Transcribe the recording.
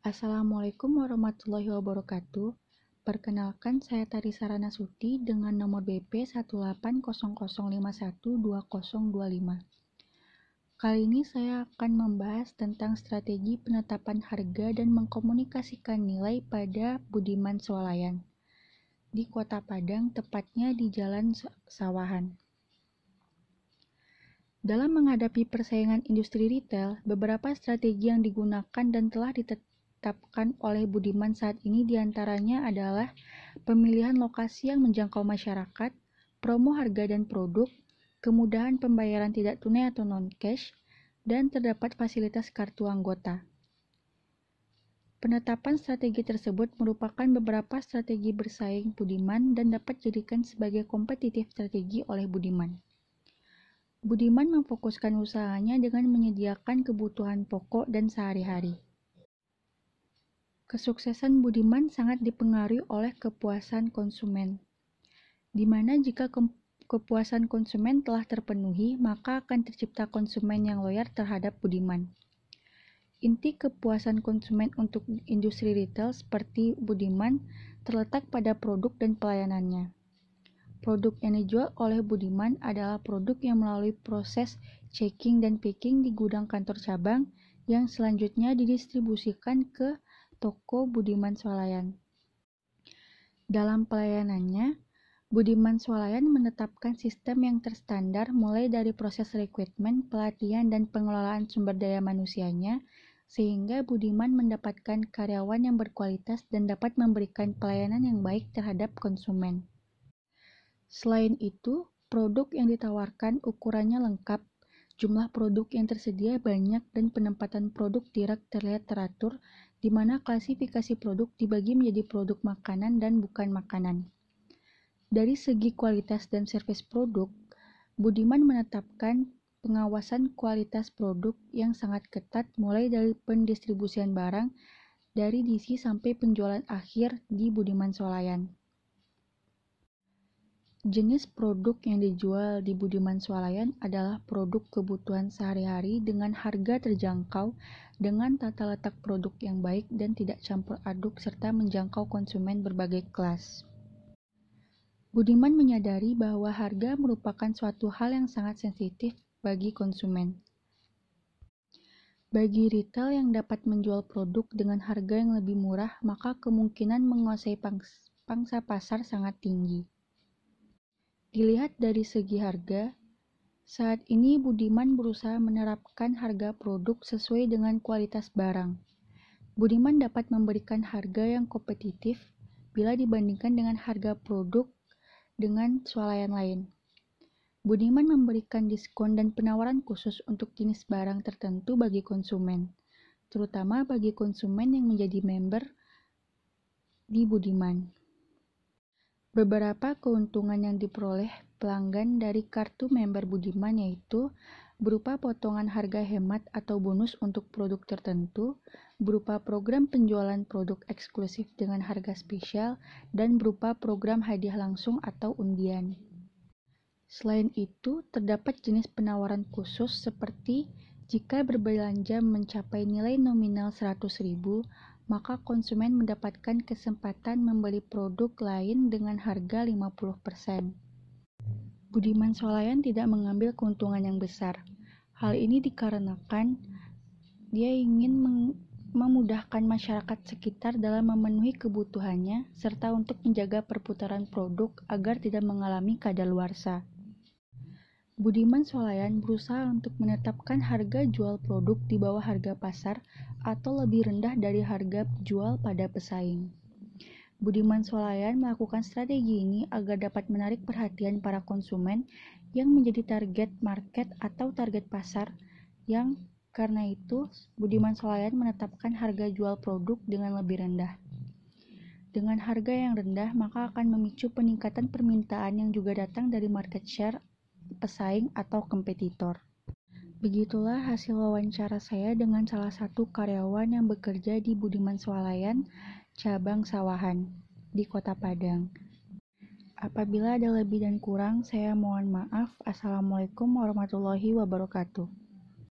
Assalamualaikum warahmatullahi wabarakatuh. Perkenalkan, saya Tari Sarana Suti dengan nomor BP 18005120025. Kali ini saya akan membahas tentang strategi penetapan harga dan mengkomunikasikan nilai pada Budiman Swalayan di Kota Padang, tepatnya di Jalan Sawahan. Dalam menghadapi persaingan industri retail, beberapa strategi yang digunakan dan telah ditetapkan oleh Budiman saat ini di antaranya adalah pemilihan lokasi yang menjangkau masyarakat, promo harga dan produk, kemudahan pembayaran tidak tunai atau non-cash, dan terdapat fasilitas kartu anggota. Penetapan strategi tersebut merupakan beberapa strategi bersaing Budiman dan dapat dijadikan sebagai kompetitif strategi oleh Budiman. Budiman memfokuskan usahanya dengan menyediakan kebutuhan pokok dan sehari-hari. Kesuksesan Budiman sangat dipengaruhi oleh kepuasan konsumen, di mana jika ke kepuasan konsumen telah terpenuhi, maka akan tercipta konsumen yang loyal terhadap Budiman. Inti kepuasan konsumen untuk industri retail seperti Budiman terletak pada produk dan pelayanannya. Produk yang dijual oleh Budiman adalah produk yang melalui proses checking dan packing di gudang kantor cabang yang selanjutnya didistribusikan ke toko Budiman Swalayan. Dalam pelayanannya, Budiman Swalayan menetapkan sistem yang terstandar mulai dari proses rekrutmen, pelatihan, dan pengelolaan sumber daya manusianya, sehingga Budiman mendapatkan karyawan yang berkualitas dan dapat memberikan pelayanan yang baik terhadap konsumen. Selain itu, produk yang ditawarkan ukurannya lengkap, jumlah produk yang tersedia banyak, dan penempatan produk di rak terlihat teratur, di mana klasifikasi produk dibagi menjadi produk makanan dan bukan makanan. Dari segi kualitas dan servis produk, Budiman menetapkan pengawasan kualitas produk yang sangat ketat mulai dari pendistribusian barang dari DC sampai penjualan akhir di Budiman Swalayan. Jenis produk yang dijual di Budiman Swalayan adalah produk kebutuhan sehari-hari dengan harga terjangkau, dengan tata letak produk yang baik dan tidak campur aduk serta menjangkau konsumen berbagai kelas. Budiman menyadari bahwa harga merupakan suatu hal yang sangat sensitif bagi konsumen. Bagi retail yang dapat menjual produk dengan harga yang lebih murah, maka kemungkinan menguasai pangsa pasar sangat tinggi. Dilihat dari segi harga, saat ini Budiman berusaha menerapkan harga produk sesuai dengan kualitas barang. Budiman dapat memberikan harga yang kompetitif bila dibandingkan dengan harga produk dengan swalayan lain. Budiman memberikan diskon dan penawaran khusus untuk jenis barang tertentu bagi konsumen, terutama bagi konsumen yang menjadi member di Budiman. Beberapa keuntungan yang diperoleh pelanggan dari kartu member Budiman yaitu berupa potongan harga hemat atau bonus untuk produk tertentu, berupa program penjualan produk eksklusif dengan harga spesial, dan berupa program hadiah langsung atau undian. Selain itu, terdapat jenis penawaran khusus seperti jika berbelanja mencapai nilai nominal 100.000, maka konsumen mendapatkan kesempatan membeli produk lain dengan harga 50%. Budiman Swalayan tidak mengambil keuntungan yang besar. Hal ini dikarenakan dia ingin memudahkan masyarakat sekitar dalam memenuhi kebutuhannya serta untuk menjaga perputaran produk agar tidak mengalami kadaluarsa. Budiman Swalayan berusaha untuk menetapkan harga jual produk di bawah harga pasar atau lebih rendah dari harga jual pada pesaing. Budiman Swalayan melakukan strategi ini agar dapat menarik perhatian para konsumen yang menjadi target market atau target pasar yang karena itu Budiman Swalayan menetapkan harga jual produk dengan lebih rendah. Dengan harga yang rendah, maka akan memicu peningkatan permintaan yang juga datang dari market share pesaing atau kompetitor. Begitulah hasil wawancara saya dengan salah satu karyawan yang bekerja di Budiman Swalayan, cabang Sawahan, di Kota Padang. Apabila ada lebih dan kurang, saya mohon maaf. Assalamualaikum warahmatullahi wabarakatuh.